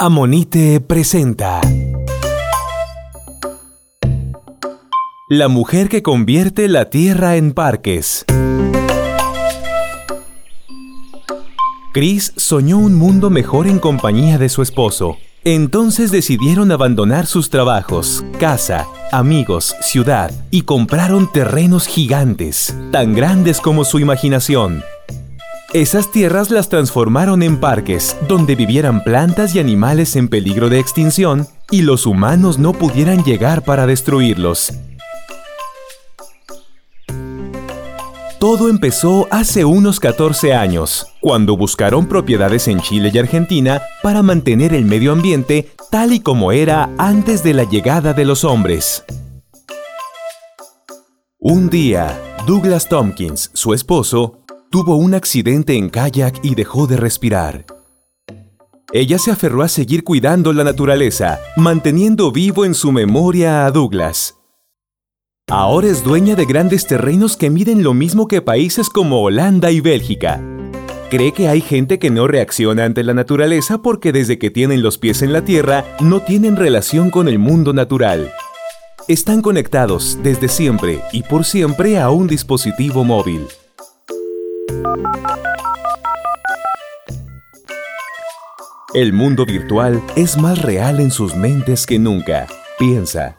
Amonite presenta La mujer que convierte la tierra en parques. Chris soñó un mundo mejor en compañía de su esposo. Entonces decidieron abandonar sus trabajos, casa, amigos, ciudad y compraron terrenos gigantes, tan grandes como su imaginación. Esas tierras las transformaron en parques, donde vivieran plantas y animales en peligro de extinción y los humanos no pudieran llegar para destruirlos. Todo empezó hace unos 14 años, cuando buscaron propiedades en Chile y Argentina para mantener el medio ambiente tal y como era antes de la llegada de los hombres. Un día, Douglas Tompkins, su esposo, tuvo un accidente en kayak y dejó de respirar. Ella se aferró a seguir cuidando la naturaleza, manteniendo vivo en su memoria a Douglas. Ahora es dueña de grandes terrenos que miden lo mismo que países como Holanda y Bélgica. Cree que hay gente que no reacciona ante la naturaleza porque desde que tienen los pies en la tierra no tienen relación con el mundo natural. Están conectados desde siempre y por siempre a un dispositivo móvil. El mundo virtual es más real en sus mentes que nunca. Piensa,